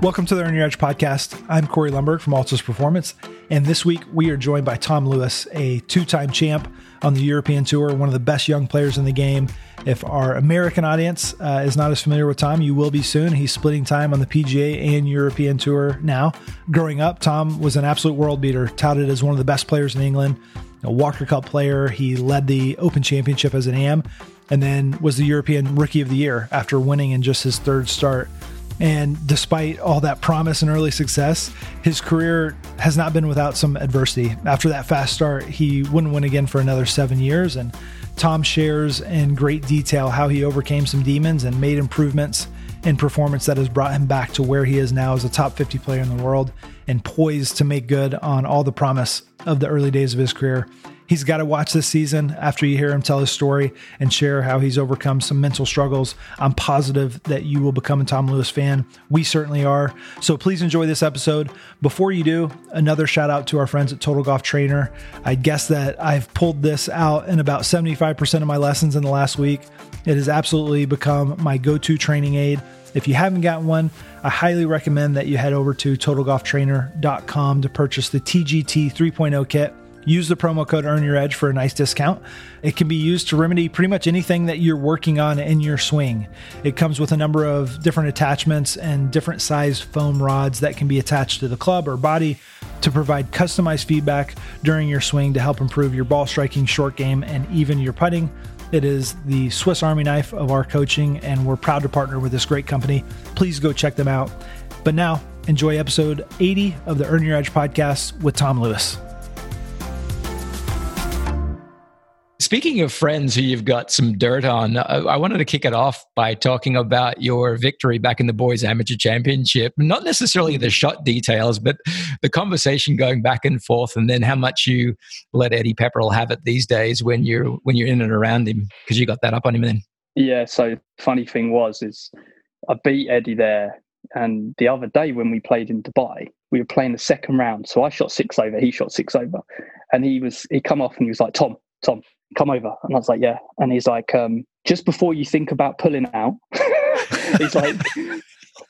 Welcome to the Earn Your Edge podcast. I'm Corey Lundberg from Altus Performance, and this week we are joined by Tom Lewis, a two time champ on the European Tour, one of the best young players in the game. If our American audience uh, is not as familiar with Tom, you will be soon. He's splitting time on the PGA and European Tour now. Growing up, Tom was an absolute world beater, touted as one of the best players in England, a Walker Cup player. He led the Open Championship as an AM and then was the European Rookie of the Year after winning in just his third start. And despite all that promise and early success, his career has not been without some adversity. After that fast start, he wouldn't win again for another seven years. And Tom shares in great detail how he overcame some demons and made improvements in performance that has brought him back to where he is now as a top 50 player in the world and poised to make good on all the promise of the early days of his career. He's got to watch this season after you hear him tell his story and share how he's overcome some mental struggles. I'm positive that you will become a Tom Lewis fan. We certainly are. So please enjoy this episode. Before you do, another shout out to our friends at Total Golf Trainer. I guess that I've pulled this out in about 75% of my lessons in the last week. It has absolutely become my go to training aid. If you haven't gotten one, I highly recommend that you head over to totalgolftrainer.com to purchase the TGT 3.0 kit. Use the promo code Earn Your Edge for a nice discount. It can be used to remedy pretty much anything that you're working on in your swing. It comes with a number of different attachments and different size foam rods that can be attached to the club or body to provide customized feedback during your swing to help improve your ball striking, short game, and even your putting. It is the Swiss Army knife of our coaching, and we're proud to partner with this great company. Please go check them out. But now, enjoy episode 80 of the Earn Your Edge podcast with Tom Lewis. Speaking of friends who you've got some dirt on, uh, I wanted to kick it off by talking about your victory back in the Boys Amateur Championship. Not necessarily the shot details, but the conversation going back and forth, and then how much you let Eddie Pepperell have it these days when you're when you're in and around him because you got that up on him then. Yeah. So funny thing was is I beat Eddie there, and the other day when we played in Dubai, we were playing the second round. So I shot six over, he shot six over, and he was he come off and he was like, Tom, Tom, come over. And I was like, yeah. And he's like, um, just before you think about pulling out, he's like,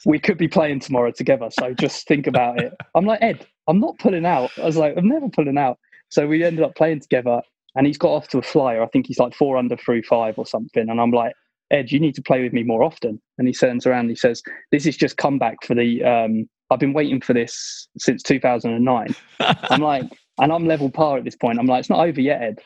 we could be playing tomorrow together. So just think about it. I'm like, Ed, I'm not pulling out. I was like, I'm never pulling out. So we ended up playing together and he's got off to a flyer. I think he's like four under through five or something. And I'm like, Ed, you need to play with me more often. And he turns around and he says, This is just comeback for the um, I've been waiting for this since 2009. I'm like, and I'm level par at this point. I'm like, it's not over yet, Ed.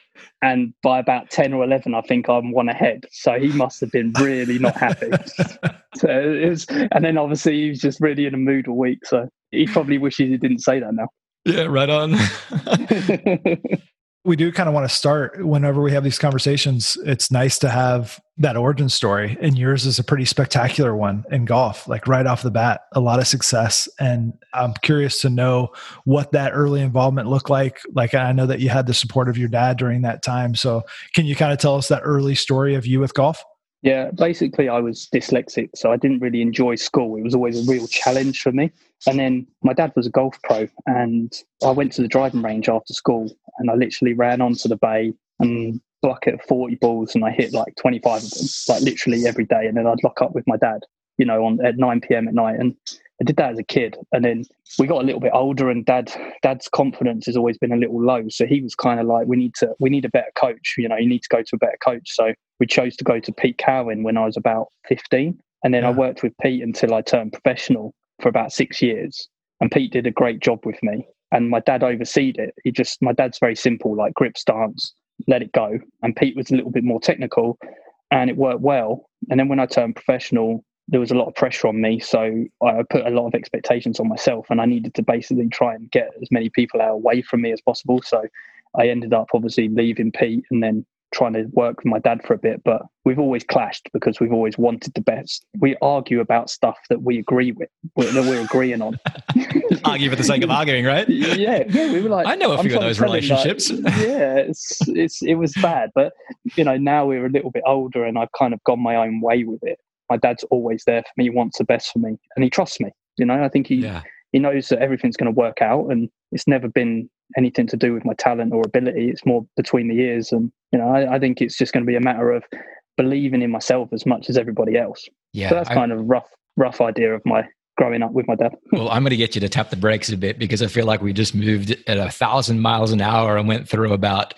And by about 10 or 11, I think I'm one ahead. So he must have been really not happy. so it was, and then obviously he was just really in a mood all week. So he probably wishes he didn't say that now. Yeah, right on. we do kind of want to start whenever we have these conversations. It's nice to have that origin story, and yours is a pretty spectacular one in golf, like right off the bat, a lot of success. And I'm curious to know what that early involvement looked like. Like, I know that you had the support of your dad during that time. So, can you kind of tell us that early story of you with golf? Yeah, basically, I was dyslexic, so I didn't really enjoy school. It was always a real challenge for me. And then my dad was a golf pro, and I went to the driving range after school, and I literally ran onto the bay and bucket of 40 balls, and I hit like 25 of them, like literally every day. And then I'd lock up with my dad, you know, on at 9 p.m. at night. And I did that as a kid, and then we got a little bit older, and dad dad's confidence has always been a little low. So he was kind of like, we need to we need a better coach. You know, you need to go to a better coach. So we chose to go to Pete Cowan when I was about 15, and then yeah. I worked with Pete until I turned professional for about six years. And Pete did a great job with me. And my dad overseed it. He just, my dad's very simple, like grip stance, let it go. And Pete was a little bit more technical and it worked well. And then when I turned professional, there was a lot of pressure on me. So I put a lot of expectations on myself and I needed to basically try and get as many people out away from me as possible. So I ended up obviously leaving Pete and then trying to work with my dad for a bit, but we've always clashed because we've always wanted the best. We argue about stuff that we agree with, that we're agreeing on. Argue for the sake of arguing, right? yeah, yeah. We were like, I know a few of those relationships. Like, yeah, it's, it's it was bad, but you know now we're a little bit older, and I've kind of gone my own way with it. My dad's always there for me, he wants the best for me, and he trusts me. You know, I think he yeah. he knows that everything's going to work out, and it's never been anything to do with my talent or ability. It's more between the years, And, you know, I, I think it's just going to be a matter of believing in myself as much as everybody else. Yeah. So that's I, kind of rough, rough idea of my growing up with my dad. well, I'm going to get you to tap the brakes a bit because I feel like we just moved at a thousand miles an hour and went through about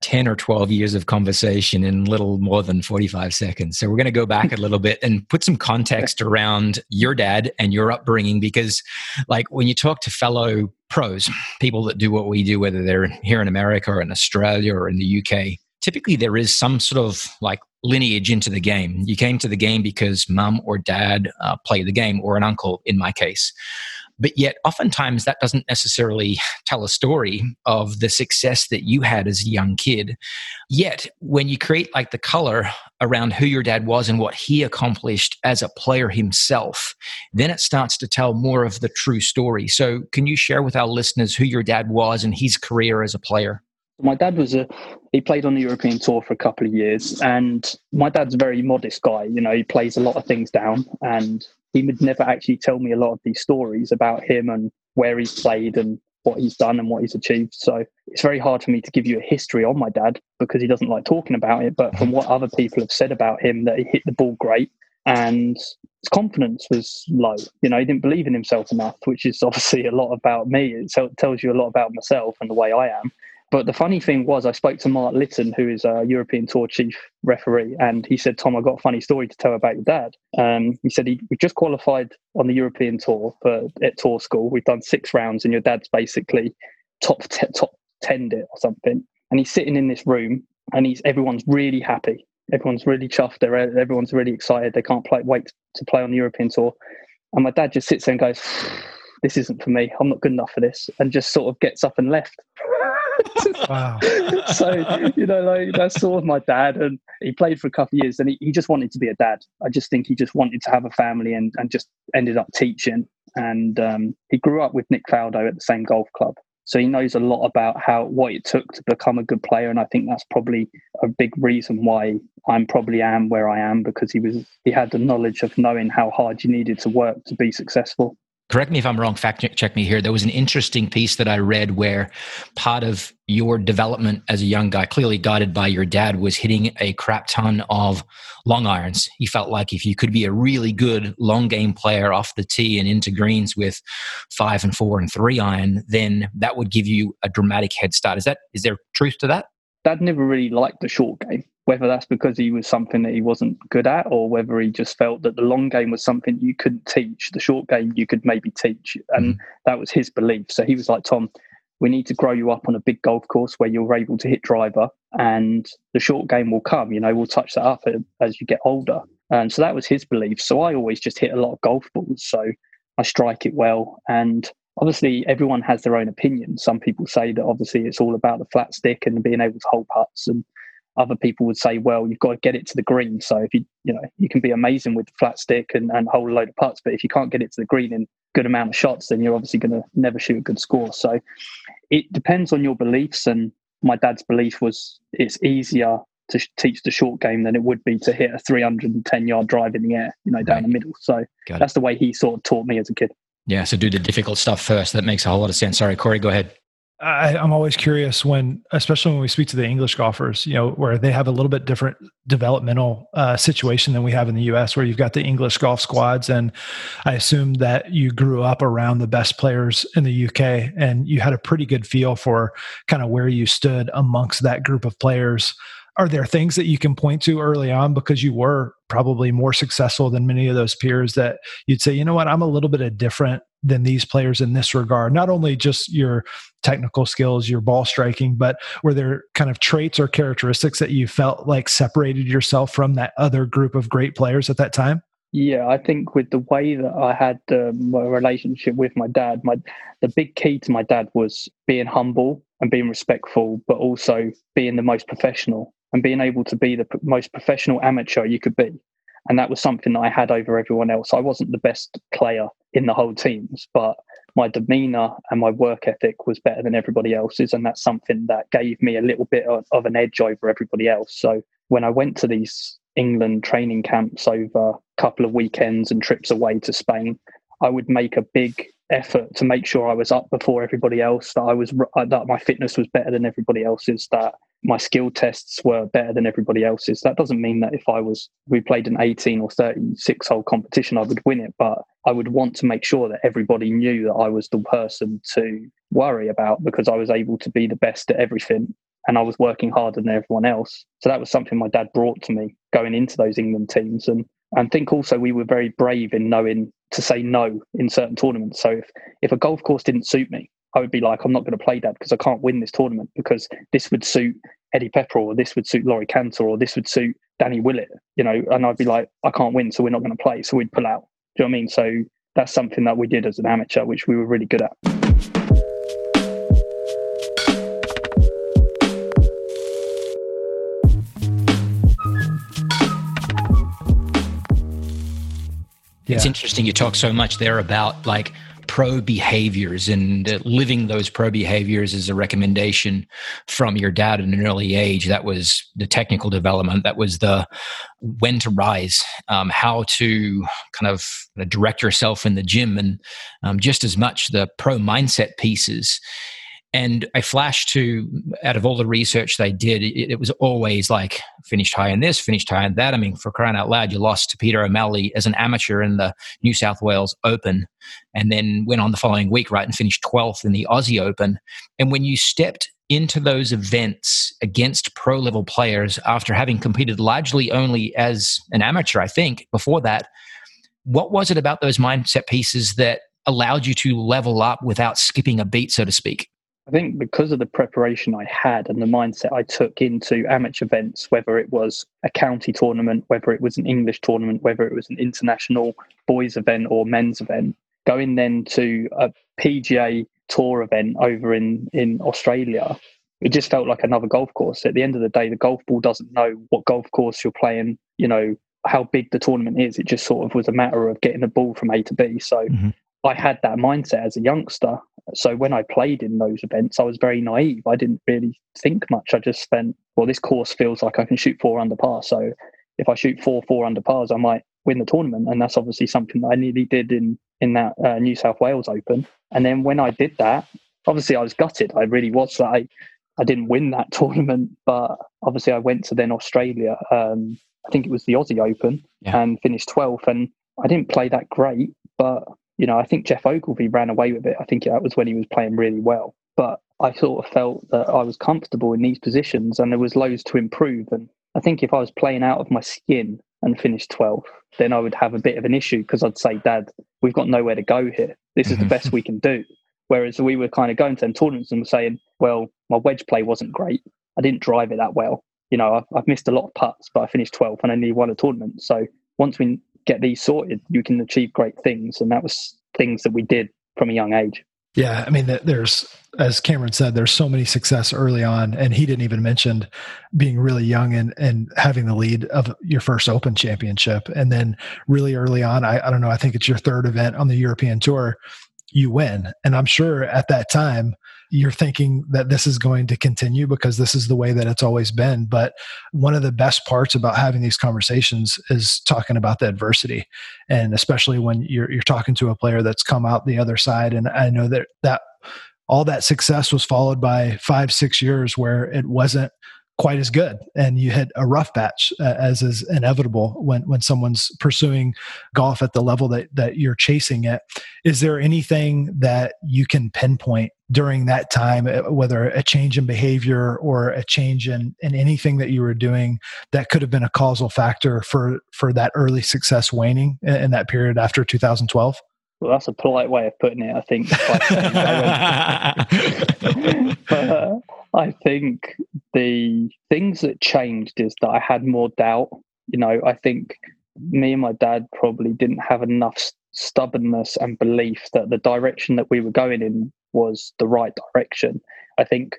10 or 12 years of conversation in little more than 45 seconds. So we're going to go back a little bit and put some context around your dad and your upbringing because like when you talk to fellow pros, people that do what we do whether they're here in America or in Australia or in the UK, typically there is some sort of like lineage into the game. You came to the game because mum or dad uh, played the game or an uncle in my case. But yet, oftentimes, that doesn't necessarily tell a story of the success that you had as a young kid. Yet, when you create like the color around who your dad was and what he accomplished as a player himself, then it starts to tell more of the true story. So, can you share with our listeners who your dad was and his career as a player? My dad was a he played on the European tour for a couple of years, and my dad's a very modest guy. You know, he plays a lot of things down, and he would never actually tell me a lot of these stories about him and where he's played and what he's done and what he's achieved. So it's very hard for me to give you a history on my dad because he doesn't like talking about it. But from what other people have said about him, that he hit the ball great and his confidence was low. You know, he didn't believe in himself enough, which is obviously a lot about me. It tells you a lot about myself and the way I am. But the funny thing was, I spoke to Mark Litton, who is a European Tour chief referee, and he said, "Tom, I've got a funny story to tell about your dad." Um, he said he just qualified on the European Tour for at Tour School. We've done six rounds, and your dad's basically top t- top ten it or something. And he's sitting in this room, and he's everyone's really happy. Everyone's really chuffed. They're, everyone's really excited. They can't play, wait to play on the European Tour. And my dad just sits there and goes, "This isn't for me. I'm not good enough for this," and just sort of gets up and left wow. so, you know, like that's sort of my dad. And he played for a couple of years and he, he just wanted to be a dad. I just think he just wanted to have a family and, and just ended up teaching. And um, he grew up with Nick Faldo at the same golf club. So he knows a lot about how what it took to become a good player, and I think that's probably a big reason why I'm probably am where I am because he was he had the knowledge of knowing how hard you needed to work to be successful correct me if I'm wrong, fact check me here. There was an interesting piece that I read where part of your development as a young guy, clearly guided by your dad, was hitting a crap ton of long irons. He felt like if you could be a really good long game player off the tee and into greens with five and four and three iron, then that would give you a dramatic head start. Is that is there truth to that? Dad never really liked the short game whether that's because he was something that he wasn't good at or whether he just felt that the long game was something you couldn't teach the short game you could maybe teach. And mm. that was his belief. So he was like tom we need to grow you up on a big golf course where you're able to hit driver and the short game will come you know we'll touch that up as you get older. And so that was his belief. So i always just hit a lot of golf balls so i strike it well. And obviously everyone has their own opinion. Some people say that obviously it's all about the flat stick and being able to hold putts and other people would say, well, you've got to get it to the green. So if you, you know, you can be amazing with the flat stick and, and hold a load of putts, but if you can't get it to the green in good amount of shots, then you're obviously going to never shoot a good score. So it depends on your beliefs. And my dad's belief was it's easier to teach the short game than it would be to hit a 310 yard drive in the air, you know, down right. the middle. So Got that's it. the way he sort of taught me as a kid. Yeah. So do the difficult stuff first. That makes a whole lot of sense. Sorry, Corey, go ahead. I, am always curious when, especially when we speak to the English golfers, you know, where they have a little bit different developmental uh, situation than we have in the U.S., where you've got the English golf squads, and I assume that you grew up around the best players in the UK, and you had a pretty good feel for kind of where you stood amongst that group of players. Are there things that you can point to early on because you were probably more successful than many of those peers that you'd say, you know what, I'm a little bit of different than these players in this regard? Not only just your technical skills, your ball striking, but were there kind of traits or characteristics that you felt like separated yourself from that other group of great players at that time? Yeah, I think with the way that I had um, my relationship with my dad, my the big key to my dad was being humble and being respectful, but also being the most professional and being able to be the most professional amateur you could be. And that was something that I had over everyone else. I wasn't the best player in the whole teams, but my demeanor and my work ethic was better than everybody else's. And that's something that gave me a little bit of, of an edge over everybody else. So when I went to these England training camps over a couple of weekends and trips away to Spain, I would make a big effort to make sure I was up before everybody else, that I was that my fitness was better than everybody else's, that my skill tests were better than everybody else's. That doesn't mean that if I was, we played an 18 or 36 hole competition, I would win it, but I would want to make sure that everybody knew that I was the person to worry about because I was able to be the best at everything and I was working harder than everyone else. So that was something my dad brought to me going into those England teams. And I think also we were very brave in knowing to say no in certain tournaments. So if, if a golf course didn't suit me, I would be like, I'm not going to play that because I can't win this tournament because this would suit Eddie Pepperell or this would suit Laurie Canter or this would suit Danny Willett, you know, and I'd be like, I can't win, so we're not going to play. So we'd pull out. Do you know what I mean? So that's something that we did as an amateur, which we were really good at. Yeah. It's interesting you talk so much there about like pro behaviors and living those pro behaviors as a recommendation from your dad at an early age. That was the technical development. That was the when to rise, um, how to kind of direct yourself in the gym, and um, just as much the pro mindset pieces and I flashed to, out of all the research they did, it, it, was always like finished high in this, finished high in that. I mean, for crying out loud, you lost to Peter O'Malley as an amateur in the New South Wales Open and then went on the following week, right, and finished 12th in the Aussie Open. And when you stepped into those events against pro level players after having competed largely only as an amateur, I think, before that, what was it about those mindset pieces that allowed you to level up without skipping a beat, so to speak? I think because of the preparation I had and the mindset I took into amateur events, whether it was a county tournament, whether it was an English tournament, whether it was an international boys event or men's event, going then to a PGA tour event over in, in Australia, it just felt like another golf course. At the end of the day, the golf ball doesn't know what golf course you're playing, you know, how big the tournament is. It just sort of was a matter of getting the ball from A to B. So mm-hmm. I had that mindset as a youngster. So when I played in those events, I was very naive. I didn't really think much. I just spent, well, this course feels like I can shoot four under par. So if I shoot four, four under pars, I might win the tournament. And that's obviously something that I nearly did in, in that uh, New South Wales Open. And then when I did that, obviously I was gutted. I really was. I, I didn't win that tournament, but obviously I went to then Australia. Um, I think it was the Aussie Open yeah. and finished 12th. And I didn't play that great, but you know, I think Geoff Ogilvy ran away with it. I think that was when he was playing really well. But I sort of felt that I was comfortable in these positions and there was loads to improve. And I think if I was playing out of my skin and finished 12th, then I would have a bit of an issue because I'd say, Dad, we've got nowhere to go here. This is the mm-hmm. best we can do. Whereas we were kind of going to them tournaments and were saying, well, my wedge play wasn't great. I didn't drive it that well. You know, I've, I've missed a lot of putts, but I finished 12th and I only won a tournament. So once we get these sorted, you can achieve great things. And that was things that we did from a young age. Yeah, I mean, there's as Cameron said, there's so many success early on, and he didn't even mention being really young and and having the lead of your first Open Championship, and then really early on, I, I don't know, I think it's your third event on the European Tour, you win, and I'm sure at that time you're thinking that this is going to continue because this is the way that it's always been. But one of the best parts about having these conversations is talking about the adversity. And especially when you're, you're talking to a player that's come out the other side. And I know that that all that success was followed by five, six years where it wasn't quite as good and you hit a rough patch uh, as is inevitable when when someone's pursuing golf at the level that that you're chasing it is there anything that you can pinpoint during that time uh, whether a change in behavior or a change in in anything that you were doing that could have been a causal factor for for that early success waning in, in that period after 2012 well, that's a polite way of putting it, I think. but, uh, I think the things that changed is that I had more doubt. You know, I think me and my dad probably didn't have enough stubbornness and belief that the direction that we were going in was the right direction. I think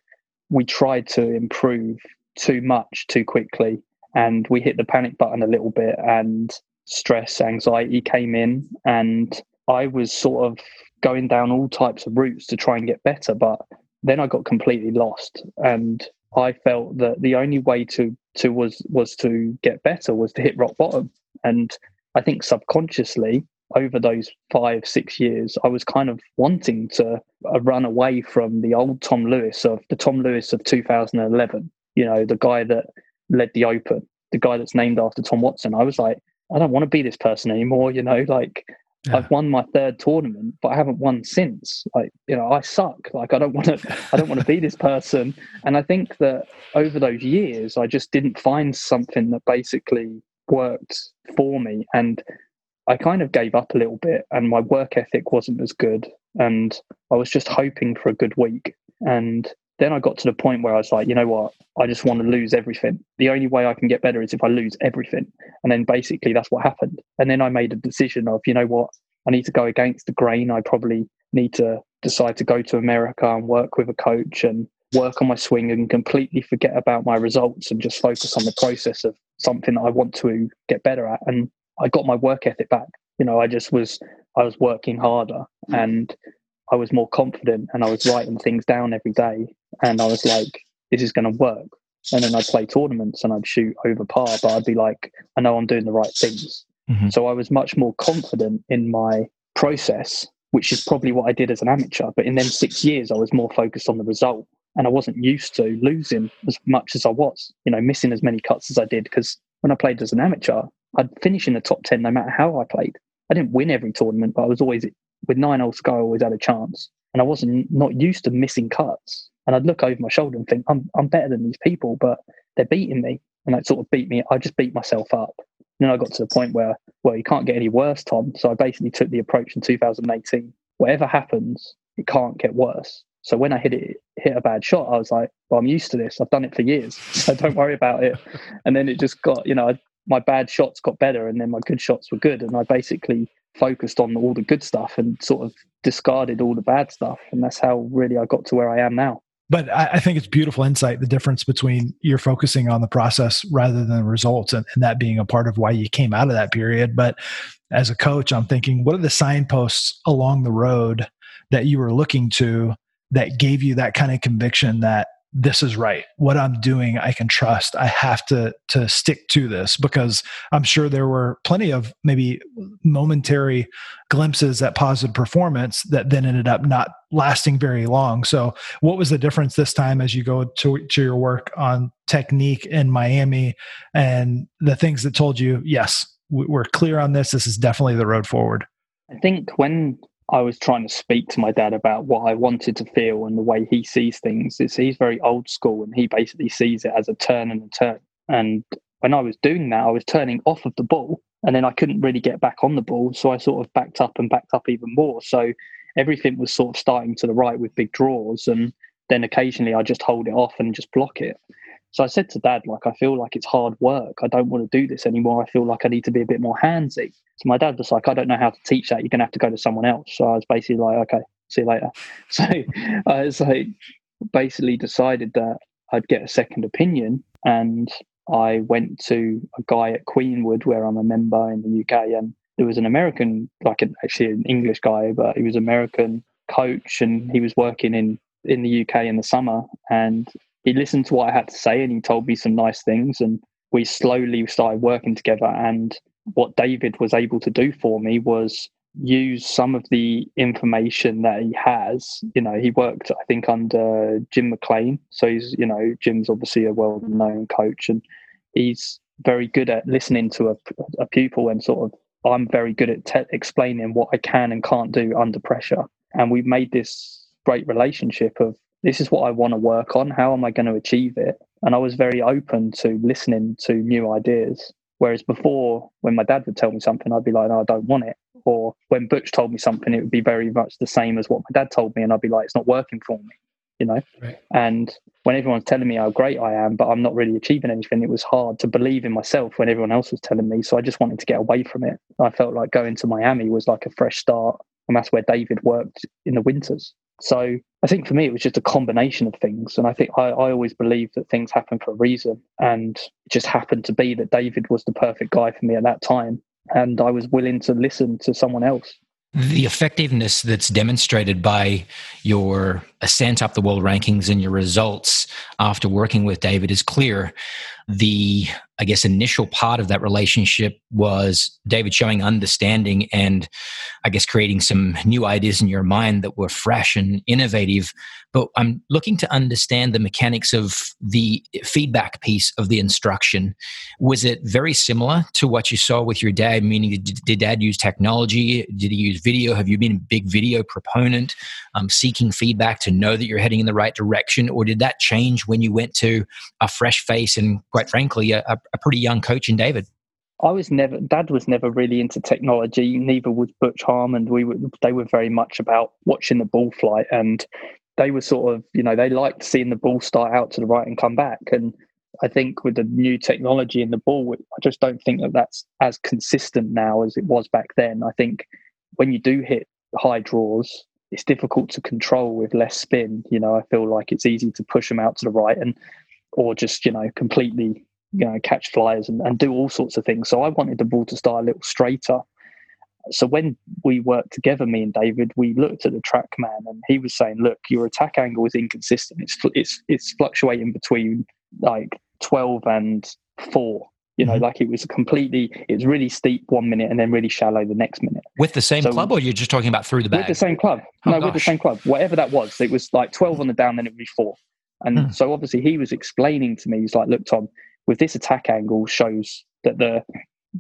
we tried to improve too much too quickly and we hit the panic button a little bit and stress, anxiety came in and I was sort of going down all types of routes to try and get better, but then I got completely lost, and I felt that the only way to to was was to get better was to hit rock bottom. And I think subconsciously over those five six years, I was kind of wanting to uh, run away from the old Tom Lewis of the Tom Lewis of 2011. you know, the guy that led the Open, the guy that's named after Tom Watson. I was like, I don't want to be this person anymore. You know, like yeah. I've won my third tournament, but I haven't won since. Like, you know, I suck. Like, I don't want to. I don't want to be this person. And I think that over those years, I just didn't find something that basically worked for me, and I kind of gave up a little bit. And my work ethic wasn't as good, and I was just hoping for a good week. And then I got to the point where I was like, you know what? I just want to lose everything. The only way I can get better is if I lose everything. And then basically that's what happened. And then I made a decision of, you know what? I need to go against the grain. I probably need to decide to go to America and work with a coach and work on my swing and completely forget about my results and just focus on the process of something that I want to get better at. And I got my work ethic back. You know, I just was I was working harder and I was more confident and I was writing things down every day. And I was like, this is going to work. And then I'd play tournaments and I'd shoot over par, but I'd be like, I know I'm doing the right things. Mm-hmm. So I was much more confident in my process, which is probably what I did as an amateur. But in them six years, I was more focused on the result. And I wasn't used to losing as much as I was, you know, missing as many cuts as I did. Because when I played as an amateur, I'd finish in the top 10 no matter how I played. I didn't win every tournament, but I was always with nine old go, I always had a chance. And I wasn't not used to missing cuts. And I'd look over my shoulder and think, I'm I'm better than these people, but they're beating me. And that sort of beat me. I just beat myself up. And then I got to the point where, well, you can't get any worse, Tom. So I basically took the approach in 2018. Whatever happens, it can't get worse. So when I hit it, hit a bad shot, I was like, well, I'm used to this. I've done it for years. So don't worry about it. And then it just got, you know, my bad shots got better and then my good shots were good. And I basically focused on all the good stuff and sort of discarded all the bad stuff. And that's how really I got to where I am now. But I, think it's beautiful insight the difference between you're focusing on the process rather than the results, and, and that being a part of why you came out of that period. But as a coach, I'm thinking, what are the signposts along the road that you were looking to that gave you that kind of conviction that this is right. What i'm doing i can trust. I have to to stick to this because i'm sure there were plenty of maybe momentary glimpses at positive performance that then ended up not lasting very long. So what was the difference this time as you go to, to your work on technique in miami and the things that told you yes we're clear on this. This is definitely the road forward i think when I was trying to speak to my dad about what I wanted to feel and the way he sees things. Is he's very old school and he basically sees it as a turn and a turn. And when I was doing that, I was turning off of the ball and then I couldn't really get back on the ball. So I sort of backed up and backed up even more. So everything was sort of starting to the right with big draws. And then occasionally I just hold it off and just block it. So I said to dad, like, I feel like it's hard work. I don't want to do this anymore. I feel like I need to be a bit more handsy. So my dad was like, I don't know how to teach that. You're going to have to go to someone else. So I was basically like, okay, see you later. So I was like, basically decided that I'd get a second opinion. And I went to a guy at Queenwood where I'm a member in the UK. And there was an American, like an, actually an English guy, but he was American coach and he was working in in the UK in the summer. And he listened to what I had to say and he told me some nice things and we slowly started working together and what David was able to do for me was use some of the information that he has. You know, he worked, I think, under Jim McLean. So he's, you know, Jim's obviously a well known coach and he's very good at listening to a, a pupil and sort of, I'm very good at te- explaining what I can and can't do under pressure. And we've made this great relationship of this is what I want to work on. How am I going to achieve it? And I was very open to listening to new ideas. Whereas before, when my dad would tell me something, I'd be like, no, I don't want it. Or when Butch told me something, it would be very much the same as what my dad told me. And I'd be like, it's not working for me, you know? Right. And when everyone's telling me how great I am, but I'm not really achieving anything, it was hard to believe in myself when everyone else was telling me. So I just wanted to get away from it. I felt like going to Miami was like a fresh start. And that's where David worked in the winters. So I think for me, it was just a combination of things. And I think I, I, always believe that things happen for a reason. And it just happened to be that David was the perfect guy for me at that time. And I was willing to listen to someone else. The effectiveness that's demonstrated by your ascent up the world rankings and your results after working with David is clear. The I guess initial part of that relationship was David showing understanding and I guess creating some new ideas in your mind that were fresh and innovative. But I'm looking to understand the mechanics of the feedback piece of the instruction. Was it very similar to what you saw with your dad? Meaning, did dad use technology? Did he use video? Have you been a big video proponent, um, seeking feedback to know that you're heading in the right direction? Or did that change when you went to a fresh face and, quite frankly, a, a pretty young coach in David? I was never, Dad was never really into technology. Neither was Butch Harmon. We were, they were very much about watching the ball flight, and they were sort of, you know, they liked seeing the ball start out to the right and come back. And I think with the new technology in the ball, I just don't think that that's as consistent now as it was back then. I think when you do hit high draws, it's difficult to control with less spin. You know, I feel like it's easy to push them out to the right and, or just you know, completely you know catch flyers and, and do all sorts of things. So I wanted the ball to start a little straighter. So when we worked together, me and David, we looked at the TrackMan, and he was saying, "Look, your attack angle is inconsistent. It's it's it's fluctuating between like twelve and four. You know, mm-hmm. like it was completely, it was really steep one minute and then really shallow the next minute. With the same so, club, or you're just talking about through the bag? With the same club. Oh, no, gosh. with the same club. Whatever that was, it was like 12 on the down, then it would be four. And mm. so obviously he was explaining to me, he's like, look, Tom, with this attack angle shows that the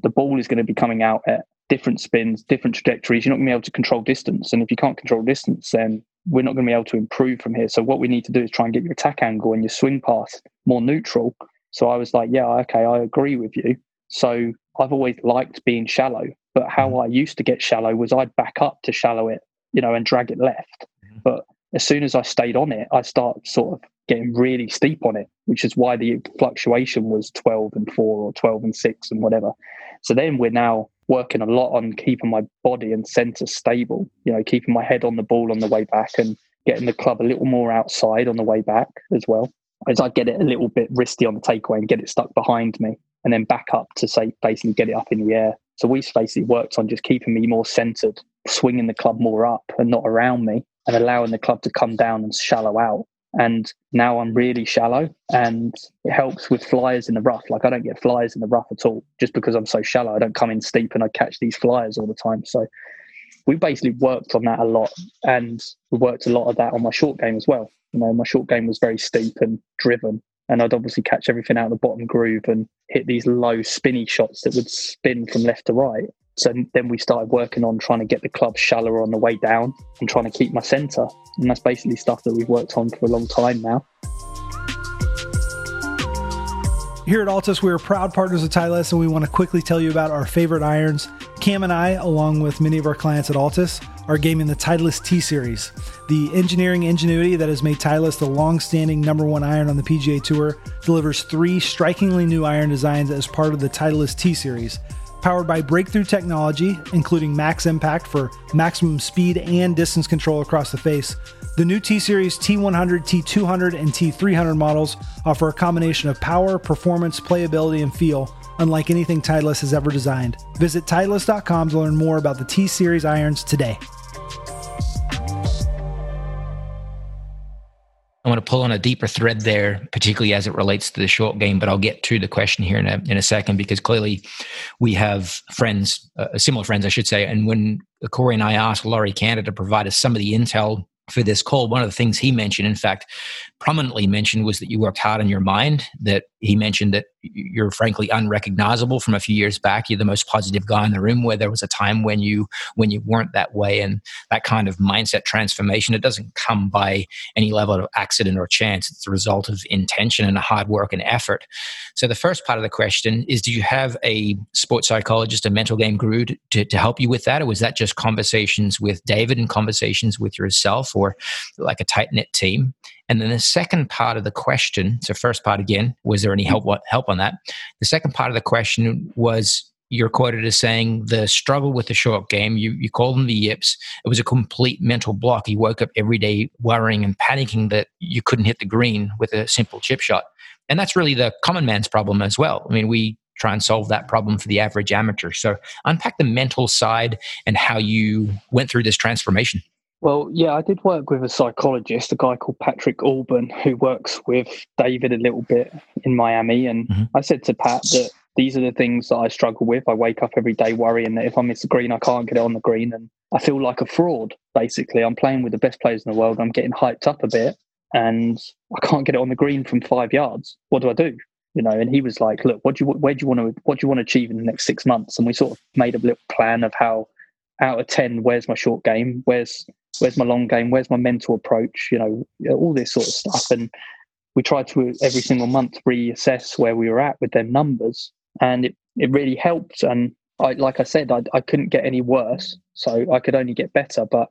the ball is going to be coming out at different spins, different trajectories. You're not going to be able to control distance. And if you can't control distance, then we're not going to be able to improve from here. So what we need to do is try and get your attack angle and your swing path more neutral. So I was like, yeah, okay, I agree with you. So I've always liked being shallow, but how mm-hmm. I used to get shallow was I'd back up to shallow it, you know, and drag it left. Mm-hmm. But as soon as I stayed on it, I start sort of getting really steep on it, which is why the fluctuation was 12 and 4 or 12 and 6 and whatever. So then we're now working a lot on keeping my body and center stable, you know, keeping my head on the ball on the way back and getting the club a little more outside on the way back as well. As I get it a little bit risky on the takeaway and get it stuck behind me and then back up to say basically get it up in the air. So we basically worked on just keeping me more centered, swinging the club more up and not around me and allowing the club to come down and shallow out and now I'm really shallow and it helps with flyers in the rough. Like I don't get flyers in the rough at all just because I'm so shallow. I don't come in steep and I catch these flyers all the time. So we basically worked on that a lot and we worked a lot of that on my short game as well. You know, my short game was very steep and driven and I'd obviously catch everything out of the bottom groove and hit these low spinny shots that would spin from left to right. So then we started working on trying to get the club shallower on the way down and trying to keep my centre. And that's basically stuff that we've worked on for a long time now. Here at Altus, we're proud partners of Titleist, and we want to quickly tell you about our favorite irons. Cam and I, along with many of our clients at Altus, are gaming the Titleist T Series. The engineering ingenuity that has made Titleist the long-standing number one iron on the PGA Tour delivers three strikingly new iron designs as part of the Titleist T Series powered by breakthrough technology, including max impact for maximum speed and distance control across the face. The new T Series T100, T200, and T300 models offer a combination of power, performance, playability, and feel, unlike anything Titleist has ever designed. Visit Titleist.com to learn more about the T Series irons today. I want to pull on a deeper thread there, particularly as it relates to the short game. But I'll get to the question here in a in a second because clearly we have friends, uh, similar friends, I should say. And when Corey and I asked Laurie Canter to provide us some of the intel for this call, one of the things he mentioned, in fact, prominently mentioned, was that you worked hard on your mind. That he mentioned that you're frankly unrecognizable from a few years back. You're the most positive guy in the room. Where there was a time when you when you weren't that way, and that kind of mindset transformation it doesn't come by any level of accident or chance. It's the result of intention and hard work and effort. So the first part of the question is: Do you have a sports psychologist, a mental game guru to, to help you with that, or was that just conversations with David and conversations with yourself, or like a tight knit team? And then the second part of the question, so first part again, was there any help help on that? The second part of the question was you're quoted as saying the struggle with the short game, you, you called them the yips. It was a complete mental block. He woke up every day worrying and panicking that you couldn't hit the green with a simple chip shot. And that's really the common man's problem as well. I mean, we try and solve that problem for the average amateur. So unpack the mental side and how you went through this transformation. Well, yeah, I did work with a psychologist, a guy called Patrick Alban, who works with David a little bit in Miami. And mm-hmm. I said to Pat that these are the things that I struggle with. I wake up every day worrying that if I miss a green, I can't get it on the green. And I feel like a fraud, basically. I'm playing with the best players in the world. I'm getting hyped up a bit and I can't get it on the green from five yards. What do I do? You know, and he was like, "Look, what do you where do you want to what do you want to achieve in the next six months?" And we sort of made a little plan of how, out of ten, where's my short game, where's where's my long game, where's my mental approach, you know, all this sort of stuff. And we tried to every single month reassess where we were at with their numbers, and it it really helped. And I, like I said, I, I couldn't get any worse, so I could only get better. But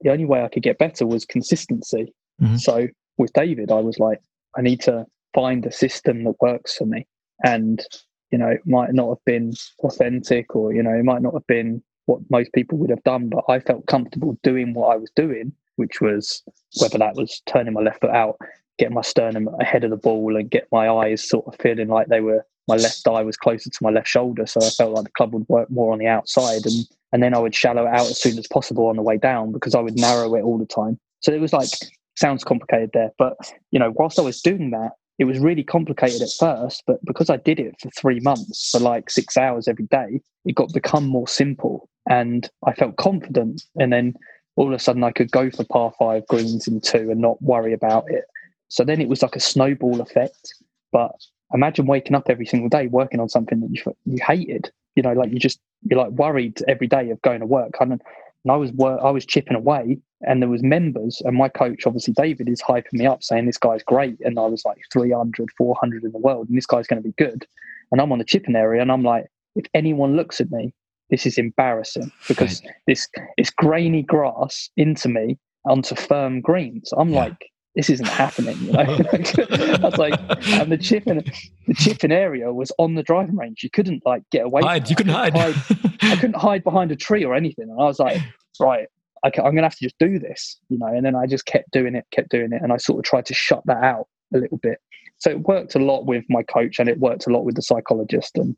the only way I could get better was consistency. Mm-hmm. So with David, I was like, I need to find a system that works for me. And, you know, it might not have been authentic or, you know, it might not have been what most people would have done, but I felt comfortable doing what I was doing, which was whether that was turning my left foot out, getting my sternum ahead of the ball and get my eyes sort of feeling like they were my left eye was closer to my left shoulder. So I felt like the club would work more on the outside and and then I would shallow it out as soon as possible on the way down because I would narrow it all the time. So it was like sounds complicated there, but you know, whilst I was doing that, it was really complicated at first, but because I did it for three months for like six hours every day, it got become more simple and I felt confident. And then all of a sudden I could go for par five greens in two and not worry about it. So then it was like a snowball effect. But imagine waking up every single day working on something that you you hated. You know, like you just you're like worried every day of going to work. And and I was I was chipping away, and there was members, and my coach, obviously David, is hyping me up, saying this guy's great, and I was like 300, 400 in the world, and this guy's going to be good, and I'm on the chipping area, and I'm like, if anyone looks at me, this is embarrassing because right. this it's grainy grass into me onto firm greens. I'm yeah. like, this isn't happening. You know? I was like, and the chipping, the chipping area was on the driving range. You couldn't like get away. Hide. You couldn't hide. hide. I couldn't hide behind a tree or anything. And I was like, right, I am going to have to just do this, you know. And then I just kept doing it, kept doing it, and I sort of tried to shut that out a little bit. So it worked a lot with my coach, and it worked a lot with the psychologist, and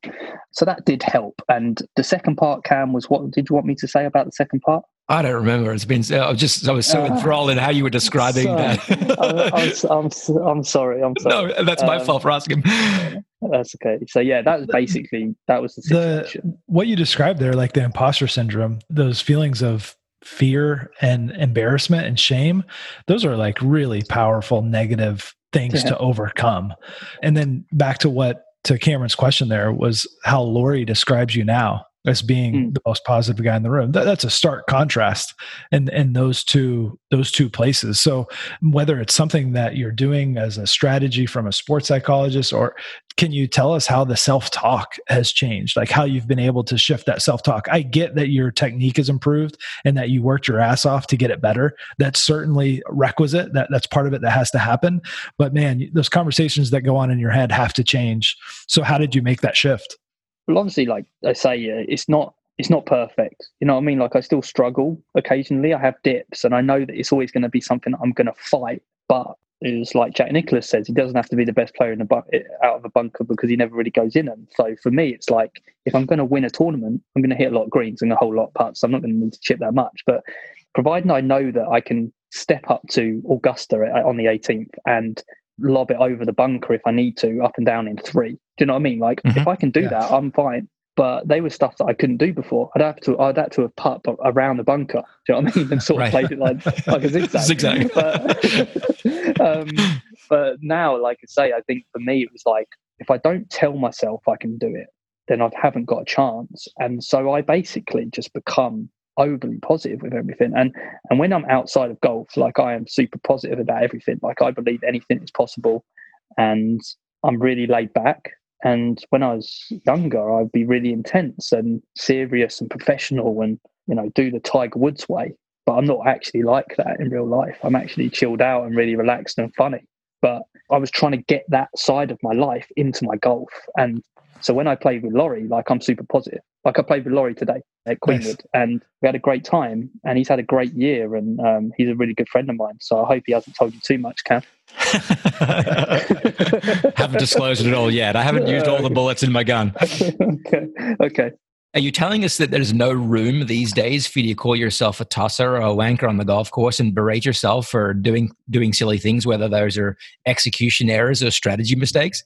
so that did help. And the second part, Cam, was what did you want me to say about the second part? I don't remember. It's been. I was just. I was so uh, enthralled in how you were describing sorry. that. I'm, I'm, I'm, sorry. I'm sorry. No, that's my um, fault for asking. That's okay. So yeah, that was basically that was the situation. The, what you described there, like the imposter syndrome, those feelings of fear and embarrassment and shame, those are like really powerful negative things yeah. to overcome. And then back to what to Cameron's question there was how Laurie describes you now as being mm. the most positive guy in the room. That, that's a stark contrast in in those two those two places. So whether it's something that you're doing as a strategy from a sports psychologist, or can you tell us how the self talk has changed? Like how you've been able to shift that self talk. I get that your technique is improved and that you worked your ass off to get it better. That's certainly requisite. That that's part of it that has to happen. But man, those conversations that go on in your head have to change. So how did you make that shift? Well, obviously, like I say, it's not it's not perfect. You know what I mean? Like I still struggle occasionally. I have dips, and I know that it's always going to be something I'm going to fight. But it's like Jack Nicklaus says, he doesn't have to be the best player in a bu- out of a bunker because he never really goes in them. So for me, it's like if I'm going to win a tournament, I'm going to hit a lot of greens and a whole lot of putts. I'm not going to need to chip that much. But providing I know that I can step up to Augusta on the 18th and lob it over the bunker if I need to, up and down in three. Do you know what I mean? Like mm-hmm. if I can do yeah. that, I'm fine. But they were stuff that I couldn't do before. I'd have to, I'd have to have put around the bunker. Do you know what I mean? And sort of played it like like a zigzag. zigzag. But, um, but now, like I say, I think for me it was like if I don't tell myself I can do it, then I haven't got a chance. And so I basically just become overly positive with everything. And and when I'm outside of golf, like I am super positive about everything. Like I believe anything is possible, and I'm really laid back. And when I was younger, I'd be really intense and serious and professional, and you know, do the Tiger Woods way. But I'm not actually like that in real life. I'm actually chilled out and really relaxed and funny. But I was trying to get that side of my life into my golf, and so when I played with Laurie, like I'm super positive. Like I played with Laurie today at Queenwood, nice. and we had a great time. And he's had a great year, and um, he's a really good friend of mine. So I hope he hasn't told you too much, Cam. haven't disclosed it all yet. I haven't used all the bullets in my gun. okay, okay. Are you telling us that there's no room these days for you to call yourself a tosser or a wanker on the golf course and berate yourself for doing doing silly things, whether those are execution errors or strategy mistakes?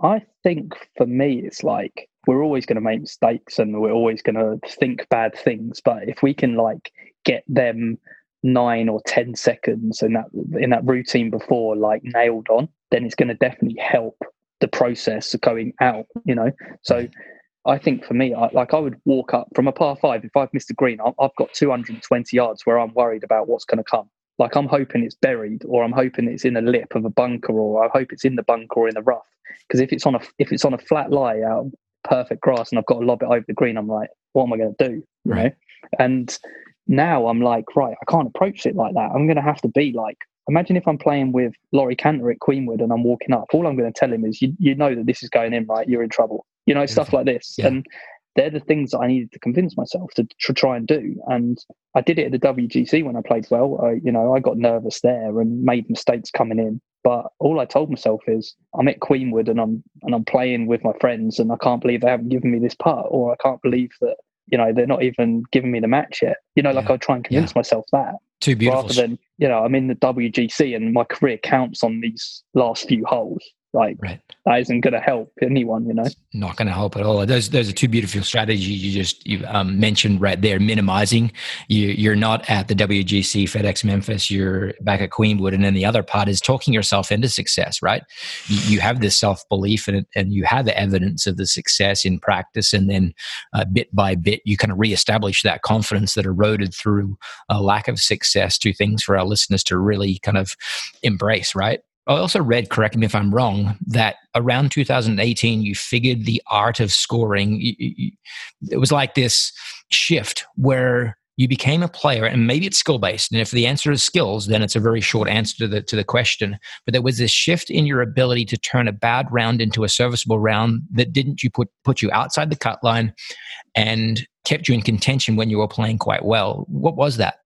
I think for me, it's like we're always going to make mistakes and we're always going to think bad things. But if we can like get them nine or ten seconds in that in that routine before like nailed on, then it's going to definitely help the process of going out. You know, so I think for me, I, like I would walk up from a par five. If I've missed a green, I've got 220 yards where I'm worried about what's going to come. Like I'm hoping it's buried, or I'm hoping it's in a lip of a bunker, or I hope it's in the bunker or in the rough. Because if it's on a if it's on a flat lie out perfect grass and I've got to lob it over the green, I'm like, what am I going to do? You right. know? And now I'm like, right, I can't approach it like that. I'm going to have to be like, imagine if I'm playing with Laurie Canter at Queenwood and I'm walking up. All I'm going to tell him is, you, you know that this is going in, right? You're in trouble. You know, stuff like this. Yeah. And they're the things that I needed to convince myself to, to try and do. And I did it at the WGC when I played well. I, you know, I got nervous there and made mistakes coming in. But all I told myself is I'm at Queenwood and I'm and I'm playing with my friends and I can't believe they haven't given me this part or I can't believe that you know they're not even giving me the match yet. You know, like I try and convince yeah. myself that. Too beautiful. Rather than you know I'm in the WGC and my career counts on these last few holes. Like right. that isn't going to help anyone, you know. Not going to help at all. Those those are two beautiful strategies you just you um, mentioned right there. Minimizing. You you're not at the WGC FedEx Memphis. You're back at Queenwood, and then the other part is talking yourself into success. Right. You, you have this self belief and and you have the evidence of the success in practice, and then uh, bit by bit you kind of reestablish that confidence that eroded through a lack of success. Two things for our listeners to really kind of embrace. Right. I also read, correct me if I'm wrong, that around 2018 you figured the art of scoring. it was like this shift where you became a player, and maybe it's skill based. And if the answer is skills, then it's a very short answer to the to the question. But there was this shift in your ability to turn a bad round into a serviceable round that didn't you put put you outside the cut line and kept you in contention when you were playing quite well. What was that?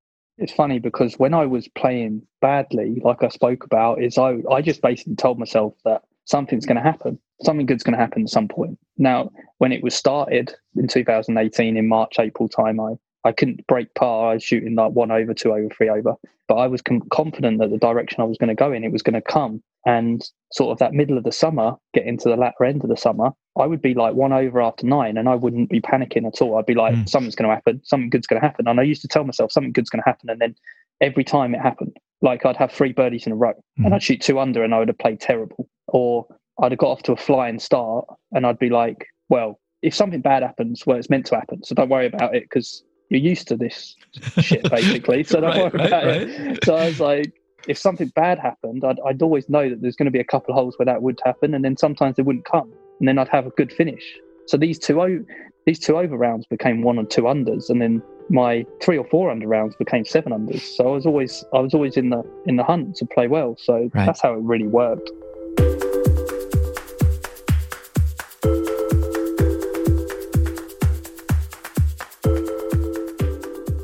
It's funny because when I was playing badly, like I spoke about, is I I just basically told myself that something's going to happen. Something good's going to happen at some point. Now, when it was started in 2018 in March April time, I I couldn't break par. I was shooting like one over, two over, three over. But I was com- confident that the direction I was going to go in, it was going to come. And sort of that middle of the summer, get into the latter end of the summer, I would be like one over after nine and I wouldn't be panicking at all. I'd be like, mm. something's going to happen, something good's going to happen. And I used to tell myself something good's going to happen. And then every time it happened, like I'd have three birdies in a row mm. and I'd shoot two under and I would have played terrible. Or I'd have got off to a flying start and I'd be like, well, if something bad happens, well, it's meant to happen. So don't worry about it because you're used to this shit basically. So don't right, worry about right. it. So I was like, if something bad happened, I'd, I'd always know that there's going to be a couple of holes where that would happen, and then sometimes they wouldn't come, and then I'd have a good finish. So these two o- these two over rounds became one and two unders, and then my three or four under rounds became seven unders. So I was always I was always in the in the hunt to play well. So right. that's how it really worked.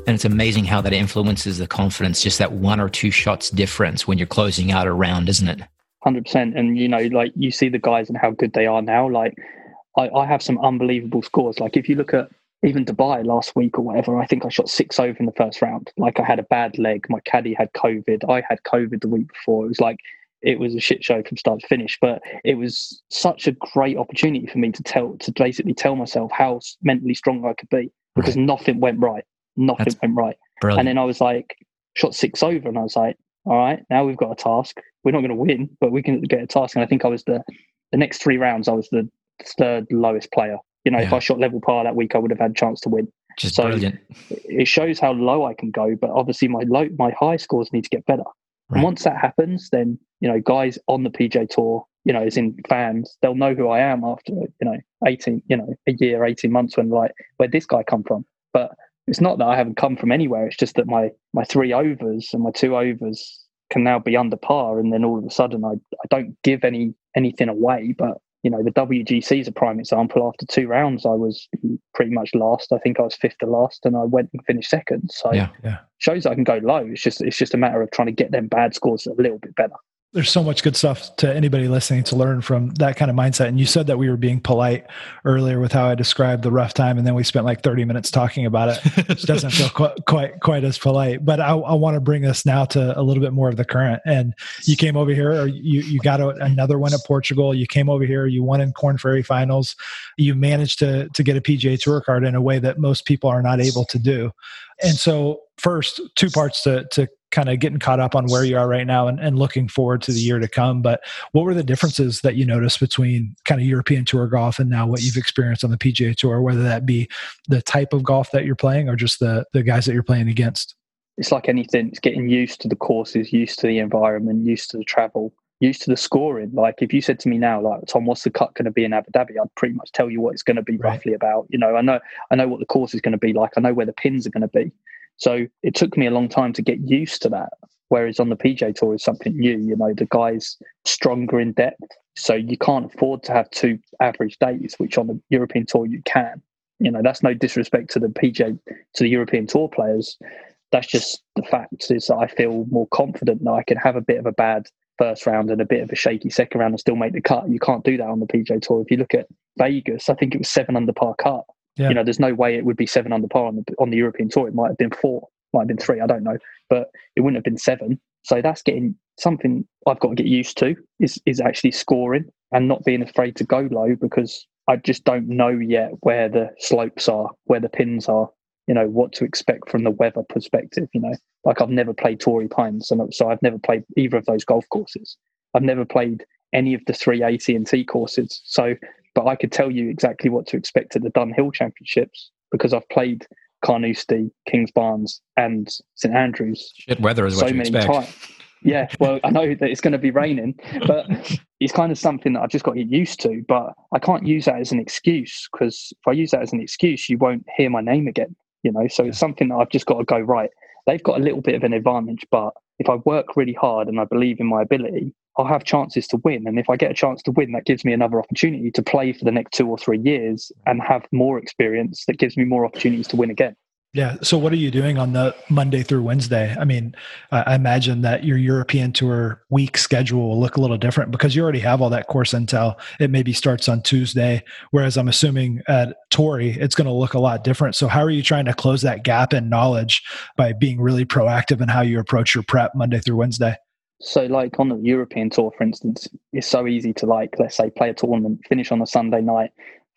And it's amazing how that influences the confidence, just that one or two shots difference when you're closing out a round, isn't it? 100%. And, you know, like you see the guys and how good they are now. Like, I, I have some unbelievable scores. Like, if you look at even Dubai last week or whatever, I think I shot six over in the first round. Like, I had a bad leg. My caddy had COVID. I had COVID the week before. It was like, it was a shit show from start to finish, but it was such a great opportunity for me to tell, to basically tell myself how mentally strong I could be because right. nothing went right nothing That's went right. Brilliant. And then I was like, shot six over, and I was like, all right, now we've got a task. We're not going to win, but we can get a task. And I think I was the the next three rounds, I was the third lowest player. You know, yeah. if I shot level par that week, I would have had a chance to win. Just so brilliant. It shows how low I can go, but obviously my low, my high scores need to get better. Right. And once that happens, then you know, guys on the PGA Tour, you know, as in fans, they'll know who I am after you know, eighteen, you know, a year, eighteen months when like, where this guy come from? But it's not that I haven't come from anywhere. It's just that my my three overs and my two overs can now be under par, and then all of a sudden I I don't give any anything away. But you know the WGC is a prime example. After two rounds, I was pretty much last. I think I was fifth to last, and I went and finished second. So yeah, yeah. shows I can go low. It's just it's just a matter of trying to get them bad scores a little bit better. There's so much good stuff to anybody listening to learn from that kind of mindset. And you said that we were being polite earlier with how I described the rough time, and then we spent like 30 minutes talking about it, which doesn't feel quite quite, quite as polite. But I, I want to bring us now to a little bit more of the current. And you came over here, or you you got a, another one at Portugal. You came over here, you won in Korn Ferry finals. You managed to to get a PGA Tour card in a way that most people are not able to do. And so, first, two parts to to kind of getting caught up on where you are right now and, and looking forward to the year to come. But what were the differences that you noticed between kind of European Tour golf and now what you've experienced on the PGA Tour, whether that be the type of golf that you're playing or just the the guys that you're playing against? It's like anything, it's getting used to the courses, used to the environment, used to the travel, used to the scoring. Like if you said to me now, like Tom, what's the cut going to be in Abu Dhabi? I'd pretty much tell you what it's going to be right. roughly about. You know, I know I know what the course is going to be like. I know where the pins are going to be. So it took me a long time to get used to that. Whereas on the PGA Tour is something new. You know, the guy's stronger in depth, so you can't afford to have two average days, which on the European Tour you can. You know, that's no disrespect to the PGA to the European Tour players. That's just the fact is that I feel more confident that I can have a bit of a bad first round and a bit of a shaky second round and still make the cut. You can't do that on the PGA Tour. If you look at Vegas, I think it was seven under par cut. Yeah. You know, there's no way it would be seven under par on the on the European Tour. It might have been four, might have been three. I don't know, but it wouldn't have been seven. So that's getting something I've got to get used to is is actually scoring and not being afraid to go low because I just don't know yet where the slopes are, where the pins are. You know what to expect from the weather perspective. You know, like I've never played Torrey Pines, and so I've never played either of those golf courses. I've never played any of the three AT&T courses. So but I could tell you exactly what to expect at the Dunhill Championships because I've played Carnoustie, Kings Kingsbarns, and St Andrews. Shit weather is so many times. Yeah, well, I know that it's going to be raining, but it's kind of something that I've just got to get used to. But I can't use that as an excuse because if I use that as an excuse, you won't hear my name again. You know, so it's something that I've just got to go right. They've got a little bit of an advantage, but if I work really hard and I believe in my ability, I'll have chances to win. And if I get a chance to win, that gives me another opportunity to play for the next two or three years and have more experience that gives me more opportunities to win again. Yeah. So, what are you doing on the Monday through Wednesday? I mean, I imagine that your European Tour week schedule will look a little different because you already have all that course intel. It maybe starts on Tuesday, whereas I'm assuming at Torrey, it's going to look a lot different. So, how are you trying to close that gap in knowledge by being really proactive in how you approach your prep Monday through Wednesday? So, like on the European tour, for instance, it's so easy to like, let's say, play a tournament, finish on a Sunday night,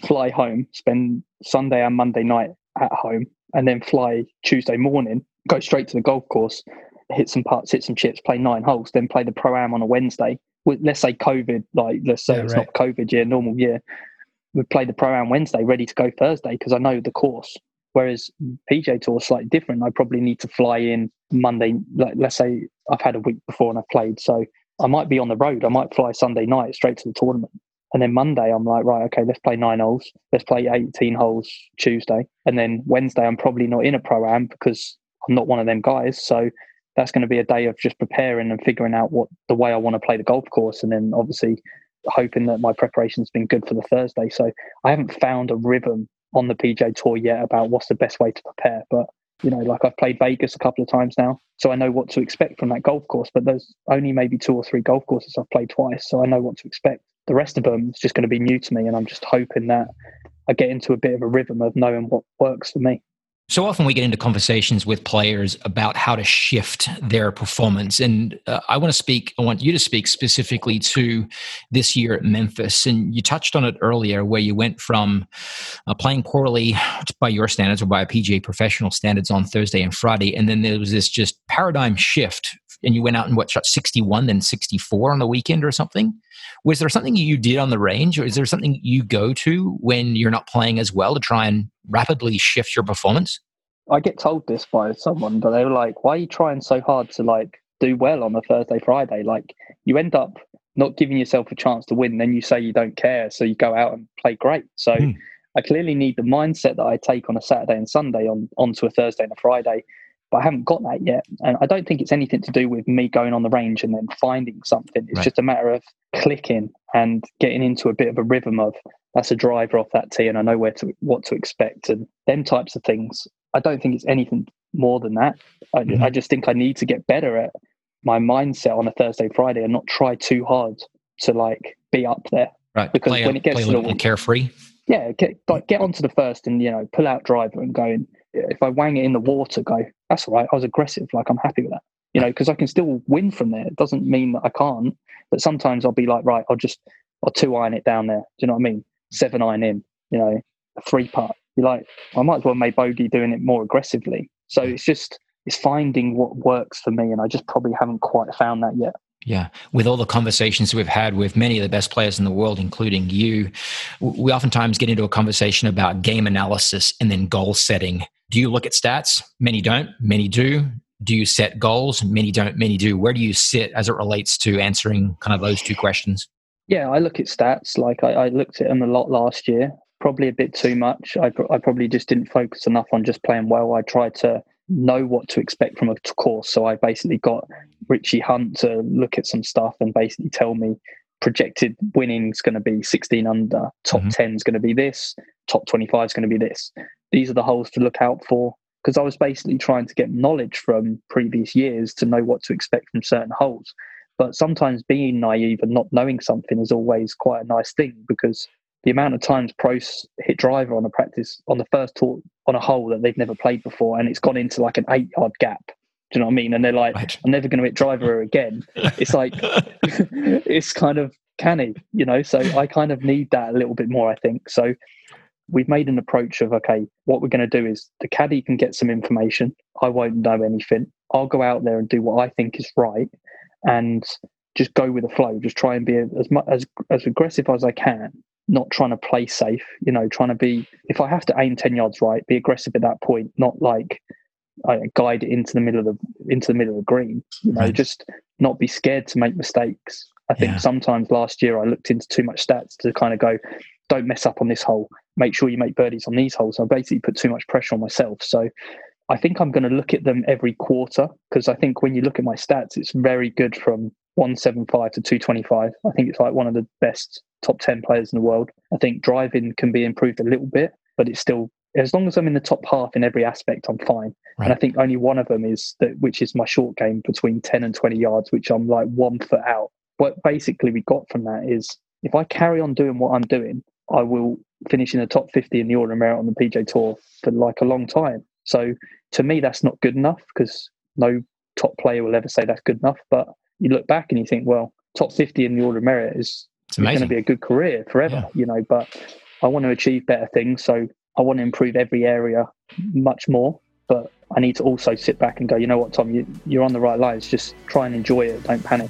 fly home, spend Sunday and Monday night at home, and then fly Tuesday morning, go straight to the golf course, hit some putts, hit some chips, play nine holes, then play the pro am on a Wednesday. With let's say COVID, like let's say yeah, it's right. not COVID year, normal year, we play the pro am Wednesday, ready to go Thursday because I know the course. Whereas PGA Tour is slightly different. I probably need to fly in Monday. Like, let's say I've had a week before and I've played, so I might be on the road. I might fly Sunday night straight to the tournament, and then Monday I'm like, right, okay, let's play nine holes. Let's play 18 holes Tuesday, and then Wednesday I'm probably not in a pro am because I'm not one of them guys. So that's going to be a day of just preparing and figuring out what the way I want to play the golf course, and then obviously hoping that my preparation's been good for the Thursday. So I haven't found a rhythm on the PGA Tour yet about what's the best way to prepare. But you know, like I've played Vegas a couple of times now, so I know what to expect from that golf course. But there's only maybe two or three golf courses I've played twice, so I know what to expect. The rest of them is just going to be new to me, and I'm just hoping that I get into a bit of a rhythm of knowing what works for me. So often we get into conversations with players about how to shift their performance. And uh, I want to speak, I want you to speak specifically to this year at Memphis. And you touched on it earlier, where you went from uh, playing poorly by your standards or by a PGA professional standards on Thursday and Friday. And then there was this just paradigm shift. And you went out and what, shot 61, then 64 on the weekend or something? Was there something you did on the range, or is there something you go to when you're not playing as well to try and rapidly shift your performance? I get told this by someone, but they were like, "Why are you trying so hard to like do well on a Thursday, Friday? Like you end up not giving yourself a chance to win, then you say you don't care, so you go out and play great." So mm. I clearly need the mindset that I take on a Saturday and Sunday on onto a Thursday and a Friday, but I haven't got that yet. And I don't think it's anything to do with me going on the range and then finding something. It's right. just a matter of clicking and getting into a bit of a rhythm of that's a driver off that tee and I know where to what to expect and them types of things. I don't think it's anything more than that. I, mm-hmm. I just think I need to get better at my mindset on a Thursday, Friday and not try too hard to like be up there. Right. Because play when a, it gets a the little carefree. yeah, get like get onto the first and you know pull out driver and going. If I wang it in the water, go. That's all right. I was aggressive. Like I'm happy with that. You know, because I can still win from there. It doesn't mean that I can't. But sometimes I'll be like, right, I'll just I'll two iron it down there. Do you know what I mean? Seven iron in. You know, a three putt. You're like, I might as well make bogey doing it more aggressively. So it's just it's finding what works for me, and I just probably haven't quite found that yet. Yeah. With all the conversations we've had with many of the best players in the world, including you, we oftentimes get into a conversation about game analysis and then goal setting. Do you look at stats? Many don't, many do. Do you set goals? Many don't, many do. Where do you sit as it relates to answering kind of those two questions? Yeah, I look at stats. Like I, I looked at them a lot last year, probably a bit too much. I, I probably just didn't focus enough on just playing well. I tried to know what to expect from a course. So I basically got Richie Hunt to look at some stuff and basically tell me projected winning is going to be 16 under, top mm-hmm. 10 is going to be this, top 25 is going to be this. These are the holes to look out for. Because I was basically trying to get knowledge from previous years to know what to expect from certain holes. But sometimes being naive and not knowing something is always quite a nice thing because the amount of times pros hit driver on a practice on the first tour on a hole that they've never played before and it's gone into like an eight yard gap. Do you know what I mean? And they're like, right. I'm never going to hit driver again. It's like, it's kind of canny, you know? So I kind of need that a little bit more, I think. So we've made an approach of, okay, what we're going to do is the caddy can get some information. I won't know anything. I'll go out there and do what I think is right and just go with the flow. Just try and be as much as, as aggressive as I can not trying to play safe, you know, trying to be, if I have to aim 10 yards right, be aggressive at that point, not like uh, guide it into the middle of the, into the middle of the green, you know, right. just not be scared to make mistakes. I think yeah. sometimes last year I looked into too much stats to kind of go, don't mess up on this hole. Make sure you make birdies on these holes. I basically put too much pressure on myself. So I think I'm going to look at them every quarter because I think when you look at my stats, it's very good from 175 to 225. I think it's like one of the best top 10 players in the world. I think driving can be improved a little bit, but it's still, as long as I'm in the top half in every aspect, I'm fine. Right. And I think only one of them is that, which is my short game between 10 and 20 yards, which I'm like one foot out. What basically we got from that is if I carry on doing what I'm doing, I will finish in the top 50 in the order of merit on the PGA Tour for like a long time. So to me, that's not good enough because no top player will ever say that's good enough. But you look back and you think, well, top 50 in the order of merit is going to be a good career forever, yeah. you know. But I want to achieve better things, so I want to improve every area much more. But I need to also sit back and go, you know what, Tom, you, you're on the right lines. Just try and enjoy it. Don't panic.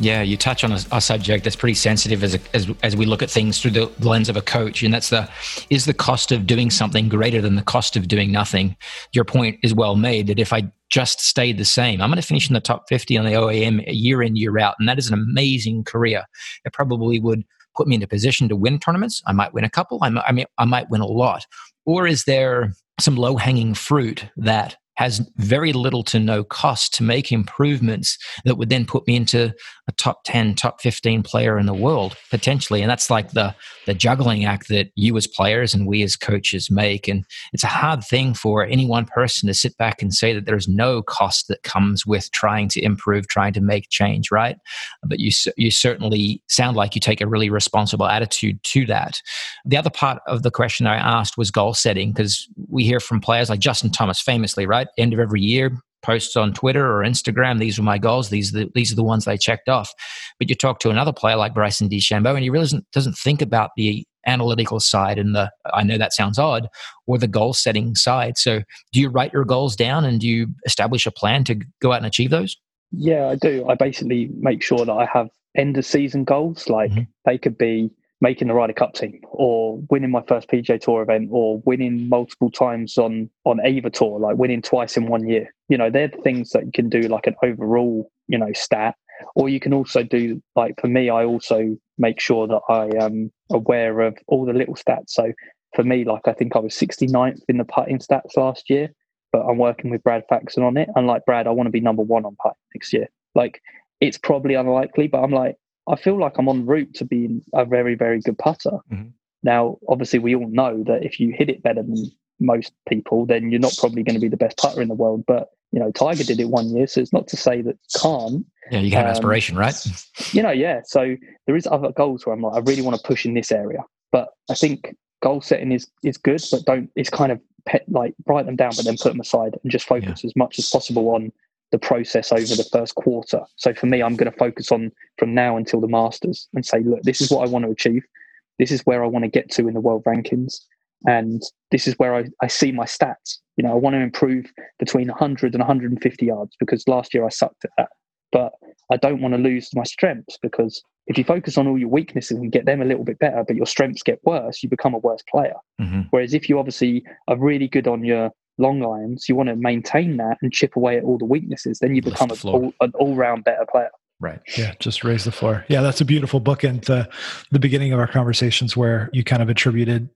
Yeah, you touch on a, a, subject that's pretty sensitive as, a, as as we look at things through the lens of a coach, and that's the is the cost of doing something greater than the cost of doing nothing. Your point is well made that if I just stayed the same, I'm going to finish in the top 50 on the OAM year in year out, and that is an amazing career. It probably would put me in a position to win tournaments. I might win a couple. I I, mean, I might win a lot. Or is there some low hanging fruit that has very little to no cost to make improvements that would then put me into a top 10 top 15 player in the world potentially. And that's like the the juggling act that you as players and we as coaches make. And it's a hard thing for any one person to sit back and say that there's no cost that comes with trying to improve trying to make change right? But you you certainly sound like you take a really responsible attitude to that. The other part of the question i asked was goal setting because we hear from players like justin thomas famously right end of every year posts on Twitter or Instagram. These were my goals. These are the, these are the ones they checked off. But you talk to another player like Bryson DeChambeau, and he really doesn't, doesn't think about the analytical side and the I know that sounds odd or the goal setting side. So do you write your goals down and do you establish a plan to go out and achieve those? Yeah, I do. I basically make sure that I have end of season goals. Like mm-hmm. they could be making the Ryder Cup team or winning my first PGA Tour event or winning multiple times on on either tour, like winning twice in one year. You know, they're the things that you can do like an overall, you know, stat. Or you can also do like for me, I also make sure that I am aware of all the little stats. So for me, like I think I was 69th in the putting stats last year, but I'm working with Brad Faxon on it. And like Brad, I want to be number one on putt next year. Like it's probably unlikely, but I'm like, I feel like I'm on route to being a very, very good putter. Mm-hmm. Now, obviously, we all know that if you hit it better than most people, then you're not probably going to be the best putter in the world. But you know, Tiger did it one year, so it's not to say that can't. Yeah, you can have um, aspiration, right? You know, yeah. So there is other goals where I'm like, I really want to push in this area, but I think goal setting is is good, but don't. It's kind of pet, like write them down, but then put them aside and just focus yeah. as much as possible on the process over the first quarter. So for me, I'm going to focus on from now until the Masters and say, look, this is what I want to achieve. This is where I want to get to in the world rankings. And this is where I, I see my stats. You know, I want to improve between 100 and 150 yards because last year I sucked at that. But I don't want to lose my strengths because if you focus on all your weaknesses and get them a little bit better, but your strengths get worse, you become a worse player. Mm-hmm. Whereas if you obviously are really good on your long irons, you want to maintain that and chip away at all the weaknesses, then you become all, an all round better player. Right. Yeah. Just raise the floor. Yeah. That's a beautiful bookend to the beginning of our conversations where you kind of attributed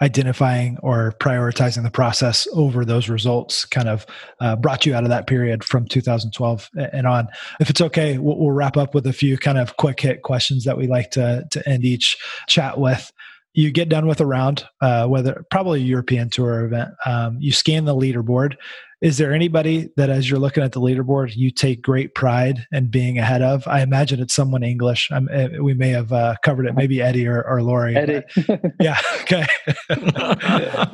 identifying or prioritizing the process over those results kind of uh, brought you out of that period from 2012 and on. If it's okay, we'll, we'll, wrap up with a few kind of quick hit questions that we like to, to end each chat with you get done with a round, uh, whether probably a European tour event, um, you scan the leaderboard. Is there anybody that, as you're looking at the leaderboard, you take great pride in being ahead of? I imagine it's someone English. I'm, eh, we may have uh, covered it, maybe Eddie or, or Laurie. Eddie. yeah. Okay.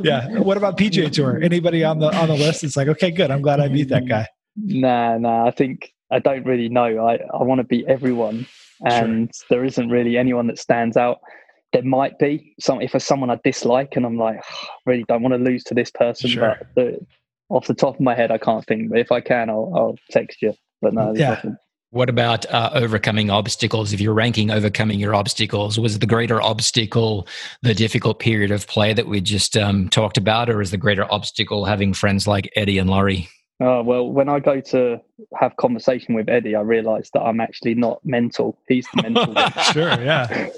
yeah. What about PGA Tour? Anybody on the on the list? It's like, okay, good. I'm glad I beat that guy. Nah, nah. I think I don't really know. I I want to beat everyone, and sure. there isn't really anyone that stands out there might be some if there's someone I dislike and I'm like, oh, really don't want to lose to this person. Sure. But the, off the top of my head, I can't think. But if I can, I'll, I'll text you. But no, yeah. Nothing. What about uh, overcoming obstacles? If you're ranking overcoming your obstacles, was the greater obstacle the difficult period of play that we just um, talked about, or is the greater obstacle having friends like Eddie and Laurie? Oh, well, when I go to have conversation with Eddie, I realise that I'm actually not mental. He's the mental. One. Sure, yeah.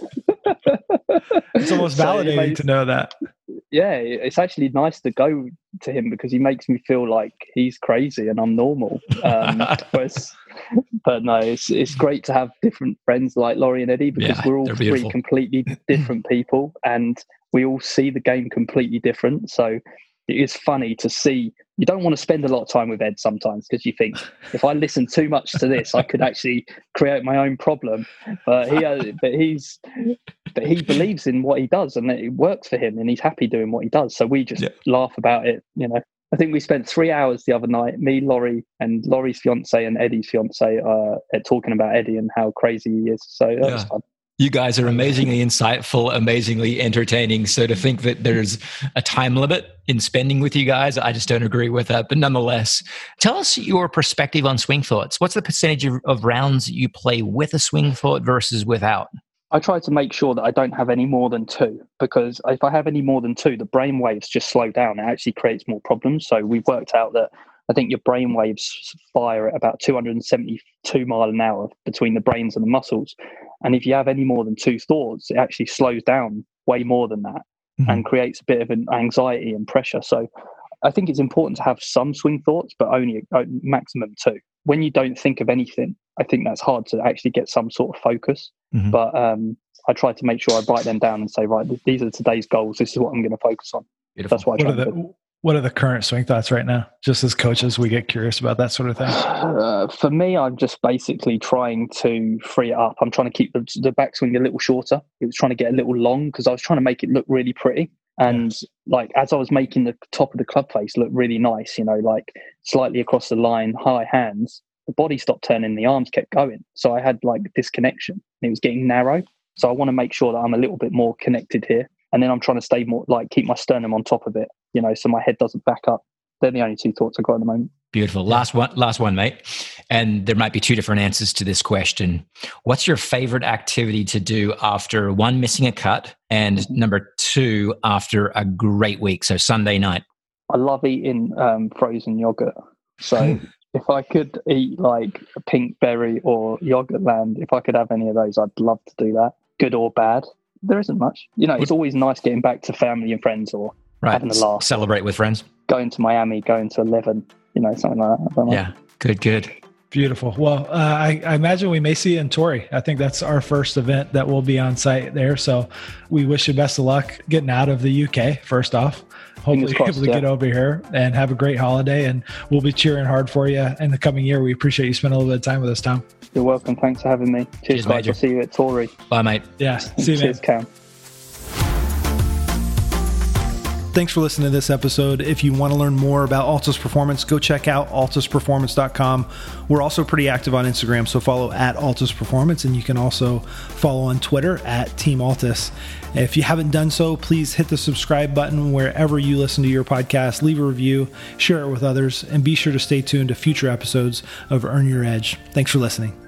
it's almost validating so makes, to know that. Yeah, it's actually nice to go to him because he makes me feel like he's crazy and I'm normal. Um, whereas, but no, it's it's great to have different friends like Laurie and Eddie because yeah, we're all three completely different people and we all see the game completely different. So it is funny to see. You don't want to spend a lot of time with Ed sometimes because you think if I listen too much to this, I could actually create my own problem. But he, uh, but he's, but he believes in what he does, and it works for him, and he's happy doing what he does. So we just yeah. laugh about it, you know. I think we spent three hours the other night, me, Laurie, and Laurie's fiance and Eddie's fiance, uh, talking about Eddie and how crazy he is. So that yeah. was fun. You guys are amazingly insightful, amazingly entertaining. So to think that there's a time limit in spending with you guys, I just don't agree with that. But nonetheless, tell us your perspective on swing thoughts. What's the percentage of, of rounds you play with a swing thought versus without? I try to make sure that I don't have any more than two because if I have any more than two, the brain waves just slow down. It actually creates more problems. So we've worked out that I think your brain waves fire at about 272 mile an hour between the brains and the muscles. And if you have any more than two thoughts, it actually slows down way more than that mm-hmm. and creates a bit of an anxiety and pressure. So I think it's important to have some swing thoughts, but only a, a maximum two. When you don't think of anything, I think that's hard to actually get some sort of focus. Mm-hmm. But um, I try to make sure I write them down and say, right, these are today's goals. This is what I'm going to focus on. Beautiful. That's what I try what, are the, what are the current swing thoughts right now? Just as coaches, we get curious about that sort of thing. Uh, for me, I'm just basically trying to free it up. I'm trying to keep the, the backswing a little shorter. It was trying to get a little long because I was trying to make it look really pretty. And like as I was making the top of the club face look really nice, you know, like slightly across the line, high hands, the body stopped turning, the arms kept going. So I had like this connection. It was getting narrow. So I want to make sure that I'm a little bit more connected here. And then I'm trying to stay more like keep my sternum on top of it, you know, so my head doesn't back up. They're the only two thoughts I've got at the moment. Beautiful. Last one, last one, mate. And there might be two different answers to this question. What's your favorite activity to do after one missing a cut, and mm-hmm. number two after a great week? So Sunday night. I love eating um, frozen yogurt. So if I could eat like a Pinkberry or Yogurtland, if I could have any of those, I'd love to do that. Good or bad, there isn't much. You know, it's always nice getting back to family and friends or right. having a laugh. Celebrate with friends. Going to Miami, going to Eleven, you know, something like that. Yeah, good, good. Beautiful. Well, uh, I, I, imagine we may see you in Torrey. I think that's our first event that will be on site there. So we wish you best of luck getting out of the UK, first off. Hopefully, you're able to yeah. get over here and have a great holiday. And we'll be cheering hard for you in the coming year. We appreciate you spending a little bit of time with us, Tom. You're welcome. Thanks for having me. Cheers, Cheers guys. I'll see you at Torrey. Bye, mate. Yeah. See you, Cheers, man. Cam. Thanks for listening to this episode. If you want to learn more about Altus Performance, go check out altusperformance.com. We're also pretty active on Instagram, so follow at Altus Performance, and you can also follow on Twitter at Team Altus. If you haven't done so, please hit the subscribe button wherever you listen to your podcast, leave a review, share it with others, and be sure to stay tuned to future episodes of Earn Your Edge. Thanks for listening.